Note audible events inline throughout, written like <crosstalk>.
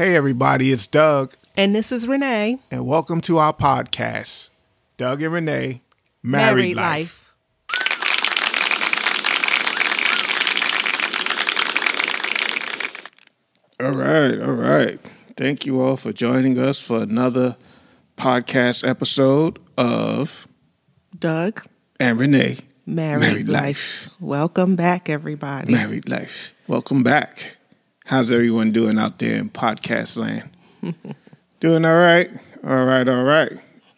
Hey, everybody, it's Doug, And this is Renee. and welcome to our podcast, Doug and Renee Married, Life. All right, all right. Thank you all for joining us for another podcast episode of Doug, And Renee Married, Married Life. Welcome back, everybody. Married Life. Welcome back. How's everyone doing out there in podcast land? <laughs> doing all right? All right, all right.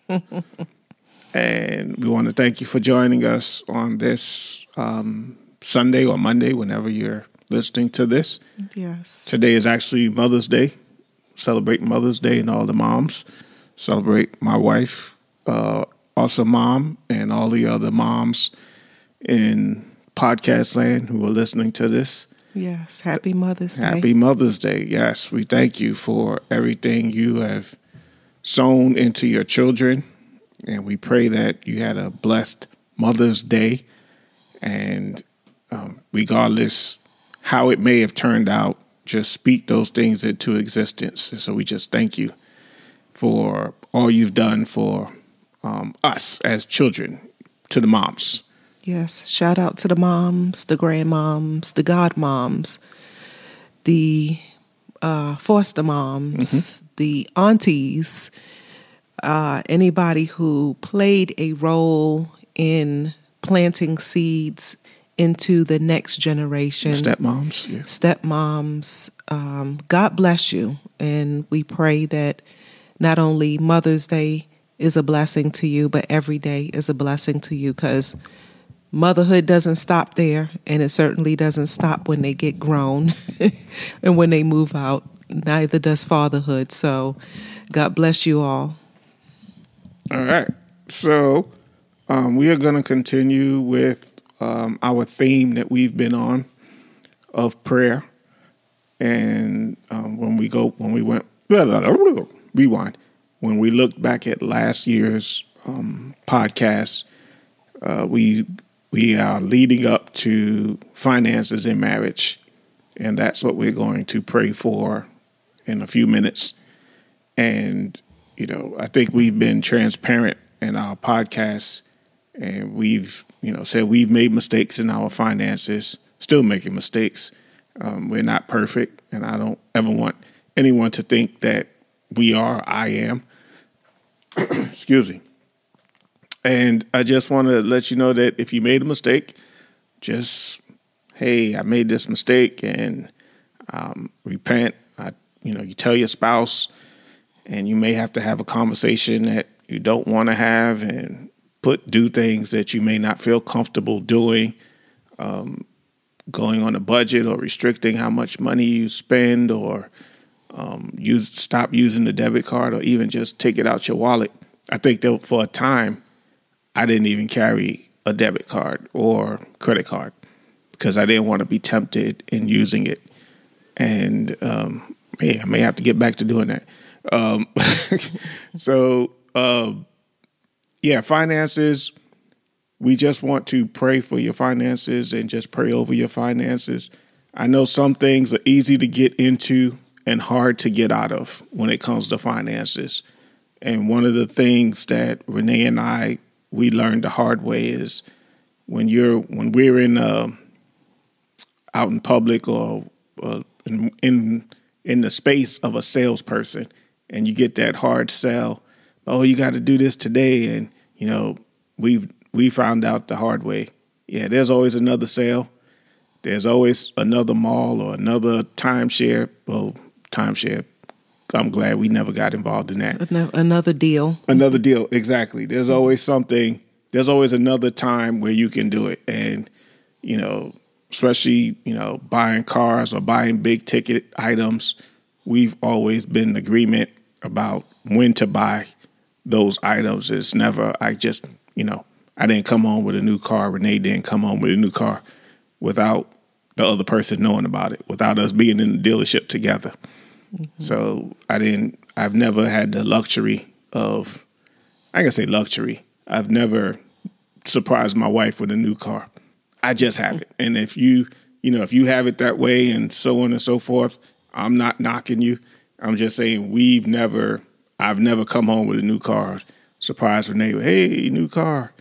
<laughs> and we want to thank you for joining us on this um, Sunday or Monday, whenever you're listening to this. Yes. Today is actually Mother's Day. Celebrate Mother's Day and all the moms. Celebrate my wife, uh, awesome mom, and all the other moms in podcast land who are listening to this. Yes. Happy Mother's Day. Happy Mother's Day. Yes, we thank you for everything you have sown into your children. And we pray that you had a blessed Mother's Day. And um, regardless how it may have turned out, just speak those things into existence. And so we just thank you for all you've done for um, us as children, to the moms. Yes. Shout out to the moms, the grandmoms, the godmoms, the uh, foster moms, the aunties, uh, anybody who played a role in planting seeds into the next generation. Stepmoms. Yeah. stepmoms, um, God bless you. And we pray that not only Mother's Day is a blessing to you, but every day is a blessing to you because motherhood doesn't stop there. And it certainly doesn't stop when they get grown <laughs> and when they move out. Neither does fatherhood. So God bless you all. All right. So um, we are going to continue with um, our theme that we've been on of prayer. And um, when we go, when we went, rewind, when we looked back at last year's um, podcast, uh, we we are leading up to finances in marriage, and that's what we're going to pray for in a few minutes. And you know, I think we've been transparent in our podcast, and we've you know said we've made mistakes in our finances, still making mistakes. Um, we're not perfect, and I don't ever want anyone to think that we are. I am. <clears throat> Excuse me. And I just want to let you know that if you made a mistake, just hey, I made this mistake, and um, repent. I, you know, you tell your spouse, and you may have to have a conversation that you don't want to have, and put do things that you may not feel comfortable doing. Um, going on a budget or restricting how much money you spend or um, use stop using the debit card or even just take it out your wallet. I think that for a time, I didn't even carry a debit card or credit card because I didn't want to be tempted in using it. And um, hey, I may have to get back to doing that. Um, <laughs> so uh, yeah, finances. We just want to pray for your finances and just pray over your finances. I know some things are easy to get into and hard to get out of when it comes to finances. And one of the things that Renee and I we learned the hard way is when you're when we're in uh, out in public or uh, in, in in the space of a salesperson, and you get that hard sell. Oh, you got to do this today, and you know we've we found out the hard way. Yeah, there's always another sale. There's always another mall or another timeshare. Well, timeshare. I'm glad we never got involved in that. Another deal. Another deal, exactly. There's always something. There's always another time where you can do it, and you know, especially you know, buying cars or buying big ticket items. We've always been in agreement about when to buy those items. It's never. I just you know, I didn't come home with a new car. Renee didn't come home with a new car without the other person knowing about it, without us being in the dealership together. Mm-hmm. So I didn't. I've never had the luxury of. I can say luxury. I've never surprised my wife with a new car. I just have it, and if you, you know, if you have it that way, and so on and so forth, I'm not knocking you. I'm just saying we've never, I've never come home with a new car, surprise her neighbor, hey, new car.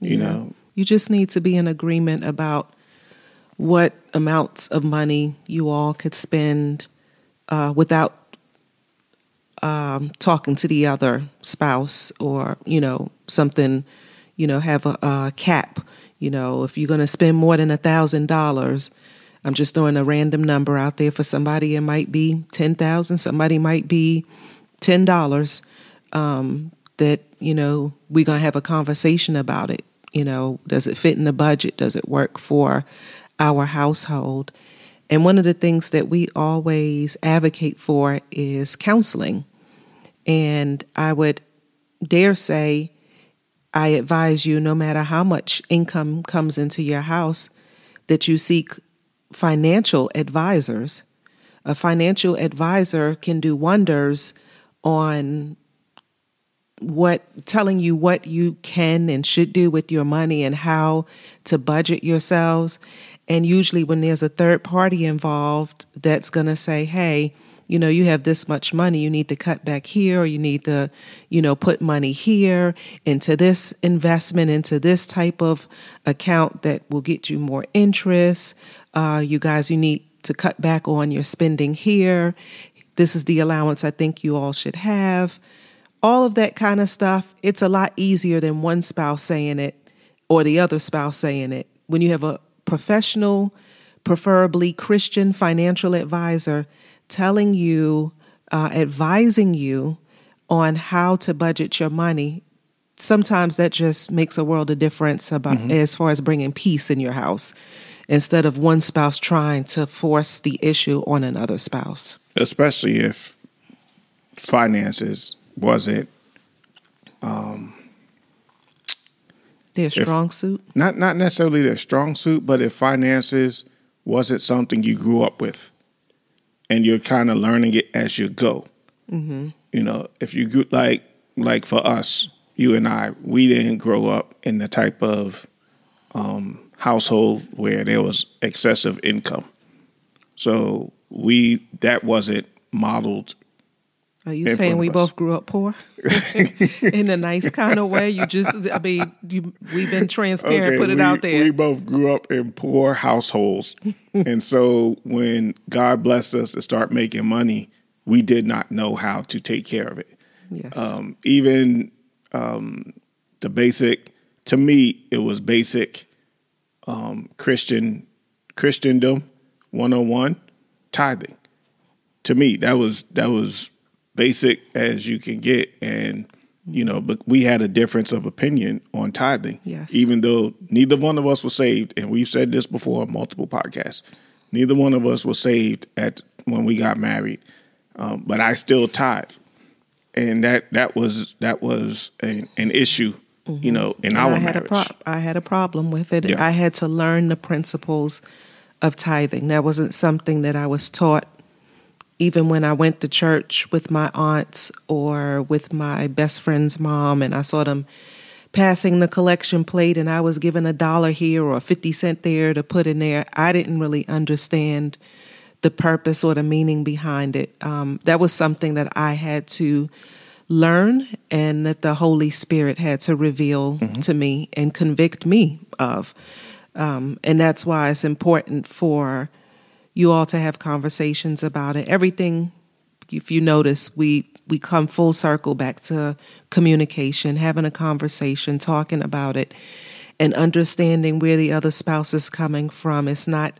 You Yeah. know, You just need to be in agreement about what amounts of money you all could spend uh, without um, talking to the other spouse or, you know, something, you know, have a, a cap. You know, if you're going to spend more than a thousand dollars, I'm just throwing a random number out there for somebody. It might be ten thousand. Somebody might be ten dollars. Um, that you know we're gonna have a conversation about it. You know, does it fit in the budget? Does it work for our household? And one of the things that we always advocate for is counseling. And I would dare say, I advise you, no matter how much income comes into your house, that you seek financial advisors. A financial advisor can do wonders on what telling you what you can and should do with your money and how to budget yourselves. And usually, when there's a third party involved that's going to say, hey, you know, you have this much money, you need to cut back here, or you need to, you know, put money here into this investment, into this type of account that will get you more interest. Uh, you guys, you need to cut back on your spending here. This is the allowance I think you all should have all of that kind of stuff, it's a lot easier than one spouse saying it or the other spouse saying it. When you have a professional, preferably Christian financial advisor telling you, uh, advising you on how to budget your money, sometimes that just makes a world of difference about as far as bringing peace in your house instead of one spouse trying to force the issue on another spouse. especially if finances wasn't Their strong suit. not not necessarily their strong suit, but if finances wasn't something you grew up with, and you're kind of learning it as you go. Mm-hmm. You know, if you grew like like for us, you and I, we didn't grow up in the type of um, household where there was excessive income, so we that wasn't modeled Are you saying we both grew up poor <laughs> in a nice kind of way? You just, I mean, you, we've been transparent, put it we, out there. We both grew up in poor households. <laughs> and so when God blessed us to start making money, we did not know how to take care of it. yes. Um, even um, the basic, to me, it was basic um, Christian Christendom 101 tithing. To me, that was that was basic as you can get, and you know, but we had a difference of opinion on tithing. Yes. Even though neither one of us was saved, and we've said this before on multiple podcasts, neither one of us was saved at when we got married, um, but I still tithe, and that that was that was an, an issue, you know, in And our I had marriage. a pro- I had a problem with it. Yeah. I had to learn the principles of tithing. That wasn't something that I was taught even when I went to church with my aunts or with my best friend's mom and I saw them passing the collection plate and I was given a dollar here or a 50 cent there to put in there. I didn't really understand the purpose or the meaning behind it. Um, that was something that I had to learn and that the Holy Spirit had to reveal to me and convict me of. Um, and that's why it's important for you all to have conversations about it. Everything, if you notice, we we come full circle back to communication, having a conversation, talking about it, and understanding where the other spouse is coming from. It's not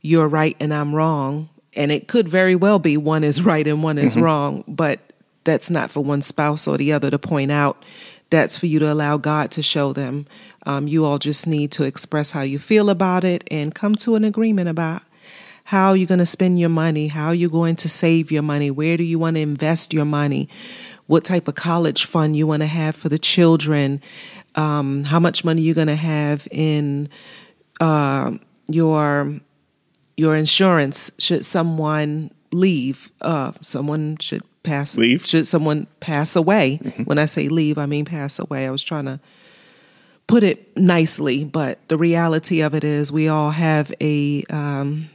you're right and I'm wrong, and it could very well be one is right and one is wrong, but that's not for one spouse or the other to point out. That's for you to allow God to show them. Um, you all just need to express how you feel about it and come to an agreement about how you're going to spend your money, how you're going to save your money, where do you want to invest your money, what type of college fund you want to have for the children, um, how much money you're going to have in uh, your your insurance should someone leave. Uh, someone should pass. Leave? Should someone pass away? When I say leave, I mean pass away. I was trying to put it nicely, but the reality of it is we all have a um,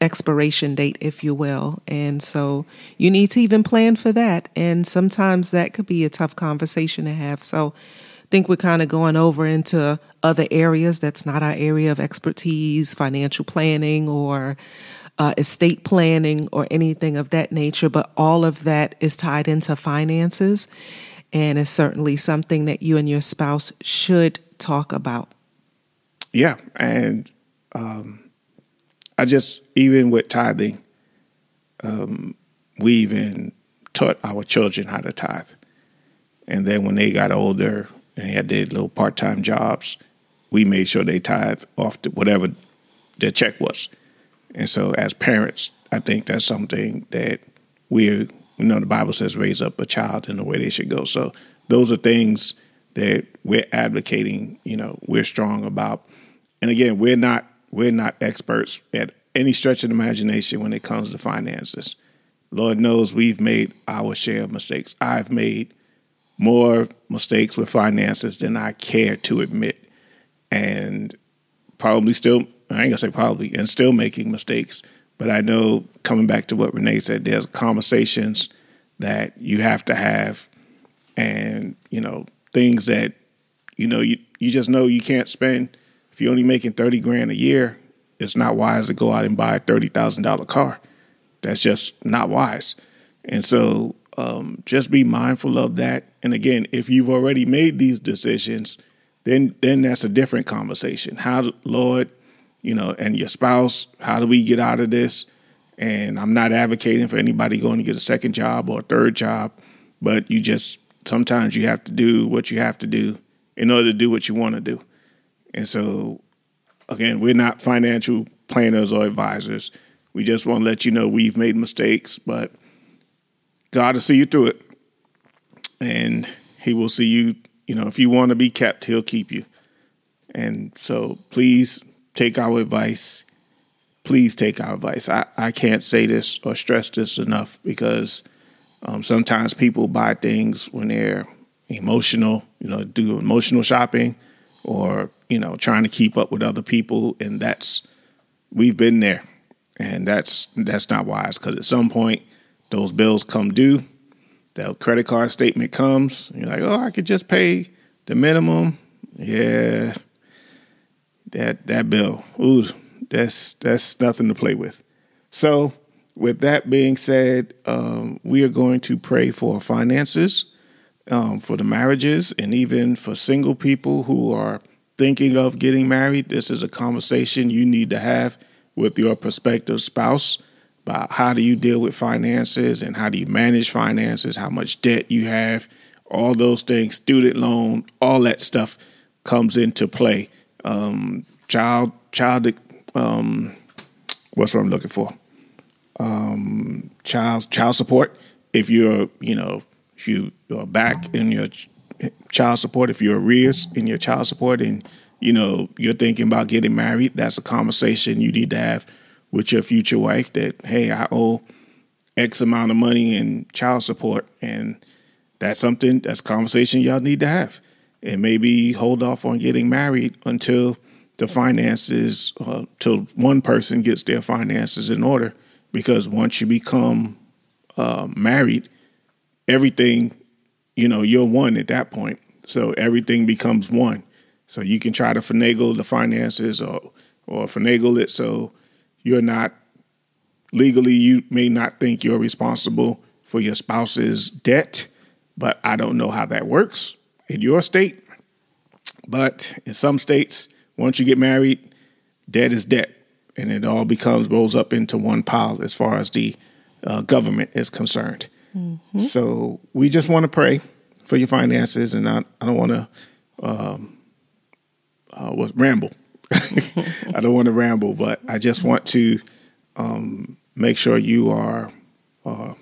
expiration date, if you will. And so you need to even plan for that. And sometimes that could be a tough conversation to have. So I think we're kind of going over into other areas that's not our area of expertise, financial planning or uh, estate planning or anything of that nature. But all of that is tied into finances and is certainly something that you and your spouse should talk about. Yeah. And, um, I just even with tithing, um, we even taught our children how to tithe, and then when they got older and had their little part time jobs, we made sure they tithe off to whatever their check was. And so, as parents, I think that's something that we're you know the Bible says raise up a child in the way they should go. So those are things that we're advocating. You know, we're strong about. And again, we're not we're not experts at any stretch of imagination when it comes to finances. Lord knows we've made our share of mistakes. I've made more mistakes with finances than I care to admit. And probably still, I ain't gonna say probably, and still making mistakes. But I know coming back to what Renee said, there's conversations that you have to have and, you know, things that, you know, you, you just know you can't spend you're only making 30 grand a year, it's not wise to go out and buy a $30,000 car. That's just not wise. And so um, just be mindful of that. And again, if you've already made these decisions, then then that's a different conversation. How, Lord, you know, and your spouse, how do we get out of this? And I'm not advocating for anybody going to get a second job or a third job, but you just sometimes you have to do what you have to do in order to do what you want to do. And so, again, we're not financial planners or advisors. We just want to let you know we've made mistakes, but God will see you through it. And He will see you, you know, if you want to be kept, He'll keep you. And so please take our advice. Please take our advice. I, I can't say this or stress this enough because um, sometimes people buy things when they're emotional, you know, do emotional shopping or you know trying to keep up with other people and that's we've been there. And that's that's not wise because at some point those bills come due that credit card statement comes you're like oh i could just pay the minimum. Yeah. That that bill ooh that's that's nothing to play with. So with that being said um, we are going to pray for finances um, for the marriages and even for single people who are thinking of getting married, this is a conversation you need to have with your prospective spouse about how do you deal with finances and how do you manage finances, how much debt you have, all those things, student loan, all that stuff comes into play. Um, child, child, um, what's what I'm looking for? Um, child, child support. If you're, you know, if you are back in your child support, if you're arrears in your child support and you know you're thinking about getting married, that's a conversation you need to have with your future wife that hey, I owe X amount of money in child support and that's something that's a conversation y'all need to have. And maybe hold off on getting married until the finances uh, till one person gets their finances in order because once you become uh, married everything, you know, you're one at that point. So everything becomes one. So you can try to finagle the finances or or finagle it so you're not legally you may not think you're responsible for your spouse's debt, but I don't know how that works in your state. But in some states, once you get married, debt is debt, and it all becomes rolls up into one pile as far as the uh, government is concerned. Mm-hmm. So we just want to pray for your finances, and I, I don't want to um, uh, ramble. <laughs> I don't want to ramble, but I just want to um, make sure you are uh,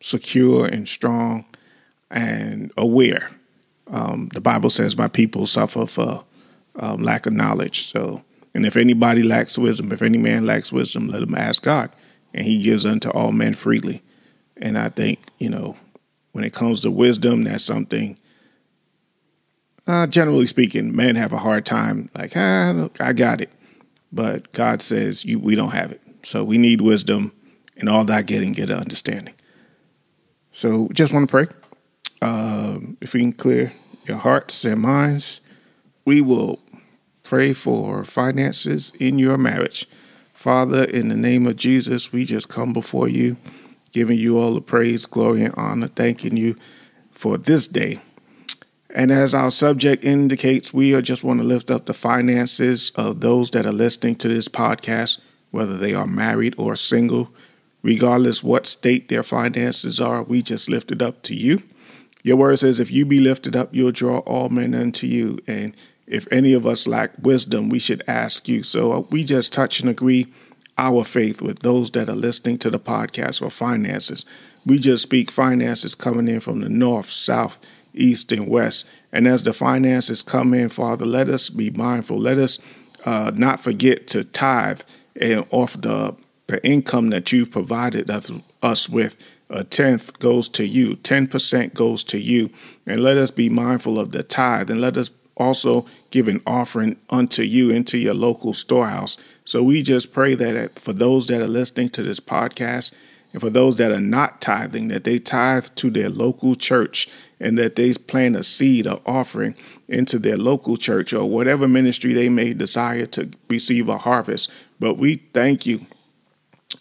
secure and strong and aware. Um, the Bible says, "My people suffer for um, lack of knowledge." So, and if anybody lacks wisdom, if any man lacks wisdom, let him ask God, and He gives unto all men freely. And I think, you know, when it comes to wisdom, that's something, uh, generally speaking, men have a hard time, like, ah, I got it. But God says, you, we don't have it. So we need wisdom and all that getting, get understanding. So just want to pray. Um, if we can clear your hearts and minds, we will pray for finances in your marriage. Father, in the name of Jesus, we just come before you, giving you all the praise, glory, and honor, thanking you for this day. And as our subject indicates, we just want to lift up the finances of those that are listening to this podcast, whether they are married or single, regardless what state their finances are, we just lift it up to you. Your word says, if you be lifted up, you'll draw all men unto you. And if any of us lack wisdom, we should ask you. So uh, we just touch and agree our faith with those that are listening to the podcast for finances. We just speak finances coming in from the north, south, east, and west. And as the finances come in, Father, let us be mindful. Let us uh, not forget to tithe and off the the income that you've provided us, us with. A tenth goes to you, 10% goes to you. And let us be mindful of the tithe and let us also give an offering unto you into your local storehouse. So we just pray that for those that are listening to this podcast and for those that are not tithing, that they tithe to their local church and that they plant a seed or offering into their local church or whatever ministry they may desire to receive a harvest. But we thank you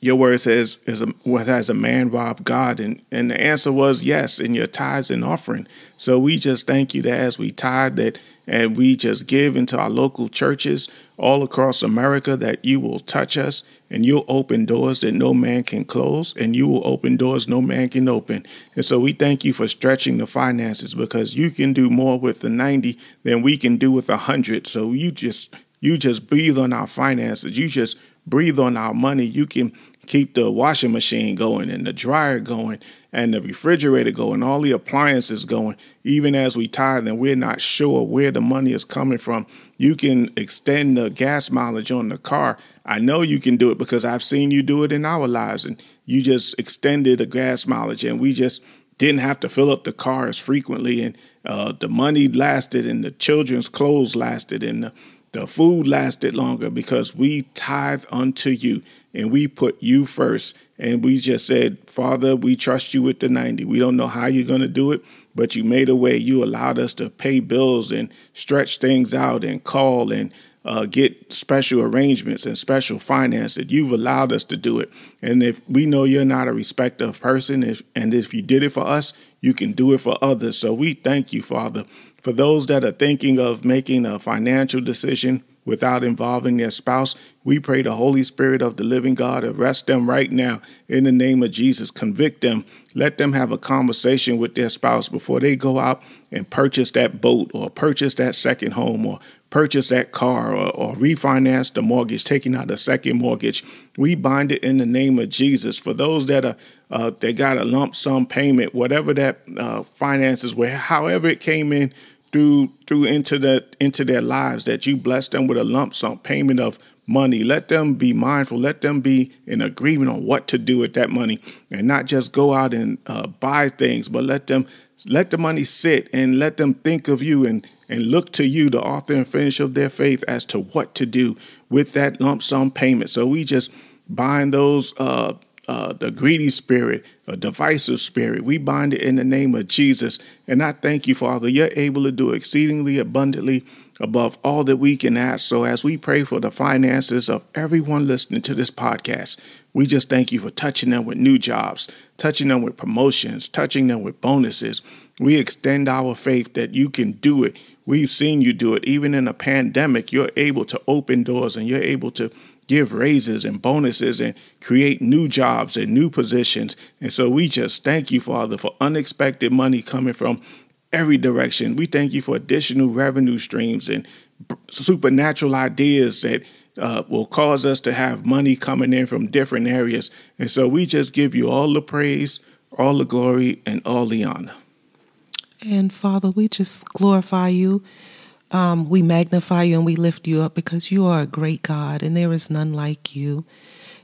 your word says, is a, has a man robbed God? And, and the answer was yes, in your tithes and offering. So we just thank you that as we tithe that and we just give into our local churches all across America, that you will touch us and you'll open doors that no man can close and you will open doors no man can open. And so we thank you for stretching the finances because you can do more with the 90 than we can do with a 100. So you just you just breathe on our finances. You just breathe on our money. You can keep the washing machine going and the dryer going and the refrigerator going, all the appliances going, even as we tithe and we're not sure where the money is coming from. You can extend the gas mileage on the car. I know you can do it because I've seen you do it in our lives. And you just extended the gas mileage and we just didn't have to fill up the car as frequently. And uh, the money lasted and the children's clothes lasted and the the food lasted longer because we tithe unto you and we put you first. And we just said, Father, we trust you with the 90. We don't know how you're going to do it, but you made a way. You allowed us to pay bills and stretch things out and call and uh, get special arrangements and special finances. You've allowed us to do it. And if we know you're not a respecter of person, if, and if you did it for us, you can do it for others. So we thank you, Father. For those that are thinking of making a financial decision without involving their spouse, we pray the Holy Spirit of the living God arrest them right now in the name of Jesus. Convict them. Let them have a conversation with their spouse before they go out and purchase that boat or purchase that second home or purchase that car or, or, refinance the mortgage, taking out a second mortgage. We bind it in the name of Jesus. For those that are uh, they got a lump sum payment, whatever that uh, finances were, however it came in through through into the into their lives, that you bless them with a lump sum payment of money. Let them be mindful. Let them be in agreement on what to do with that money, and not just go out and uh, buy things, but let them let the money sit and let them think of you and and look to you, the author and finisher of their faith, as to what to do with that lump sum payment. So we just bind those uh, uh, the greedy spirit, a divisive spirit. We bind it in the name of Jesus. And I thank you, Father, you're able to do exceedingly abundantly above all that we can ask. So as we pray for the finances of everyone listening to this podcast, we just thank you for touching them with new jobs, touching them with promotions, touching them with bonuses. We extend our faith that you can do it. We've seen you do it. Even in a pandemic, you're able to open doors and you're able to give raises and bonuses and create new jobs and new positions. And so we just thank you, Father, for unexpected money coming from every direction. We thank you for additional revenue streams and supernatural ideas that uh, will cause us to have money coming in from different areas. And so we just give you all the praise, all the glory, and all the honor. And Father, we just glorify you um, we magnify you and we lift you up because you are a great God and there is none like you.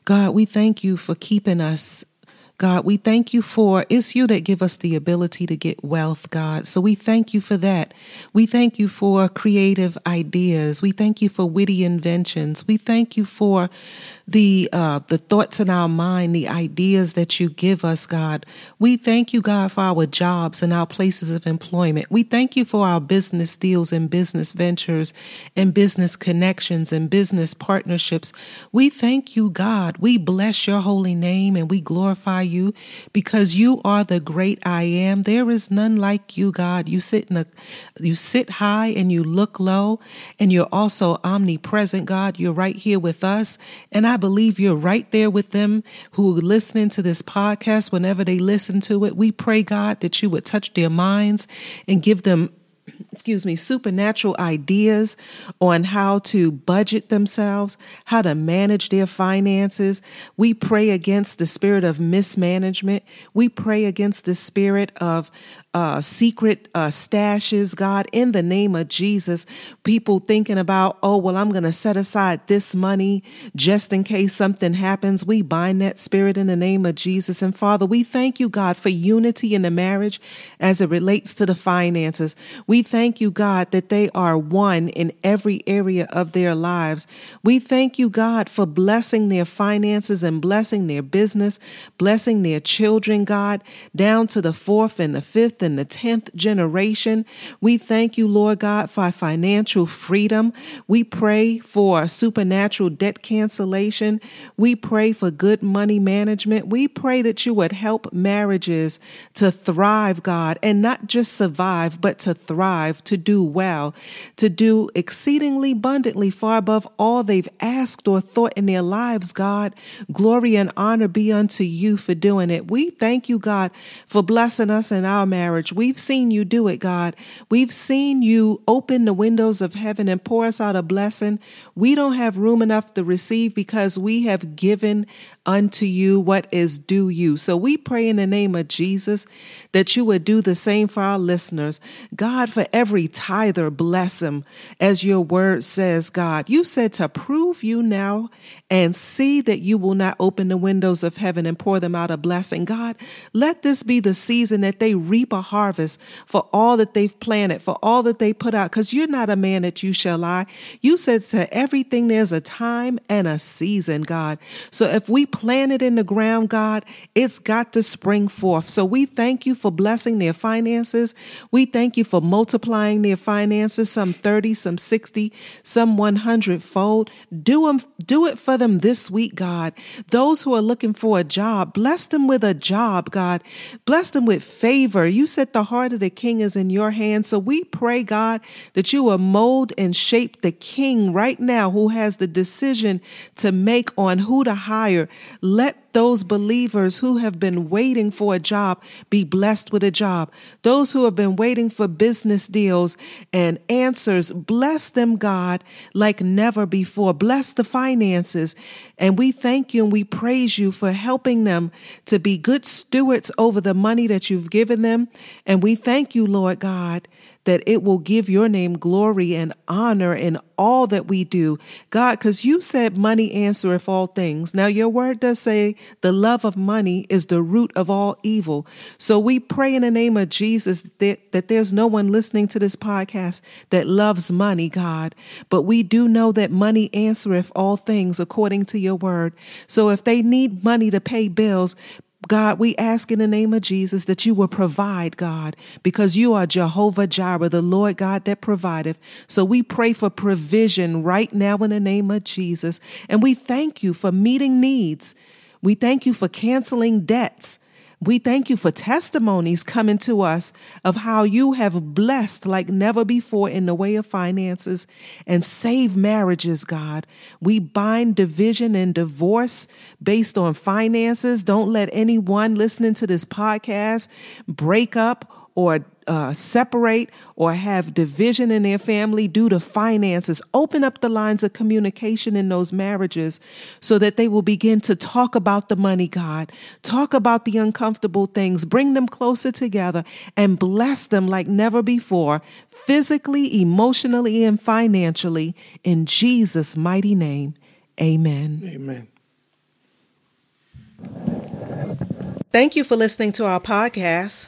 God, we thank you for keeping us God, we thank you for it's you that give us the ability to get wealth, God. So we thank you for that. We thank you for creative ideas. We thank you for witty inventions. We thank you for the uh, the thoughts in our mind, the ideas that you give us, God. We thank you, God, for our jobs and our places of employment. We thank you for our business deals and business ventures and business connections and business partnerships. We thank you, God. We bless your holy name and we glorify you because you are the great I am. There is none like you, God. You sit in the you sit high and you look low, and you're also omnipresent, God. You're right here with us. And I believe you're right there with them who are listening to this podcast whenever they listen to it. We pray, God, that you would touch their minds and give them <clears throat> excuse me, supernatural ideas on how to budget themselves, how to manage their finances. We pray against the spirit of mismanagement. We pray against the spirit of uh, secret uh, stashes, God, in the name of Jesus. People thinking about, oh, well, I'm going to set aside this money just in case something happens. We bind that spirit in the name of Jesus. And Father, we thank you, God, for unity in the marriage as it relates to the finances. We thank you, God, that they are one in every area of their lives. We thank you, God, for blessing their finances and blessing their business, blessing their children, God, down to the fourth and the fifth and the tenth generation. We thank you, Lord God, for financial freedom. We pray for supernatural debt cancellation. We pray for good money management. We pray that you would help marriages to thrive, God, and not just survive, but to thrive, to do well, to do exceedingly abundantly far above all they've asked or thought in their lives, God. Glory and honor be unto you for doing it. We thank you, God, for blessing us in our marriage marriage. We've seen you do it, God. We've seen you open the windows of heaven and pour us out a blessing. We don't have room enough to receive because we have given unto you what is due you. So we pray in the name of Jesus that you would do the same for our listeners. God, for every tither, bless him. As your word says, God, you said to prove you now and see that you will not open the windows of heaven and pour them out a blessing. God, let this be the season that they reap a harvest for all that they've planted, for all that they put out, because you're not a man that you shall lie. You said to everything there's a time and a season, God. So if we plant it in the ground, God, it's got to spring forth. So we thank you for blessing their finances. We thank you for multiplying their finances, some 30, some 60, some 100 fold. Do them, do it for them this week, God. Those who are looking for a job, bless them with a job, God. Bless them with favor. You said the heart of the king is in your hands. So we pray, God, that you will mold and shape the king right now who has the decision to make on who to hire. Let those believers who have been waiting for a job be blessed with a job. Those who have been waiting for business deals and answers, bless them, God, like never before. Bless the finances. And we thank you and we praise you for helping them to be good stewards over the money that you've given them. And we thank you, Lord God, that it will give your name glory and honor in all that we do. God, because you said money answereth all things. Now, your word does say the love of money is the root of all evil. So we pray in the name of Jesus that, that there's no one listening to this podcast that loves money, God. But we do know that money answereth all things according to your word. So if they need money to pay bills, God, we ask in the name of Jesus that you will provide, God, because you are Jehovah Jireh, the Lord God that provideth. So we pray for provision right now in the name of Jesus. And we thank you for meeting needs. We thank you for canceling debts. We thank you for testimonies coming to us of how you have blessed like never before in the way of finances and save marriages, God. We bind division and divorce based on finances. Don't let anyone listening to this podcast break up or uh, separate or have division in their family due to finances. Open up the lines of communication in those marriages so that they will begin to talk about the money, God. Talk about the uncomfortable things. Bring them closer together and bless them like never before, physically, emotionally, and financially. In Jesus' mighty name, amen. Amen. Thank you for listening to our podcast.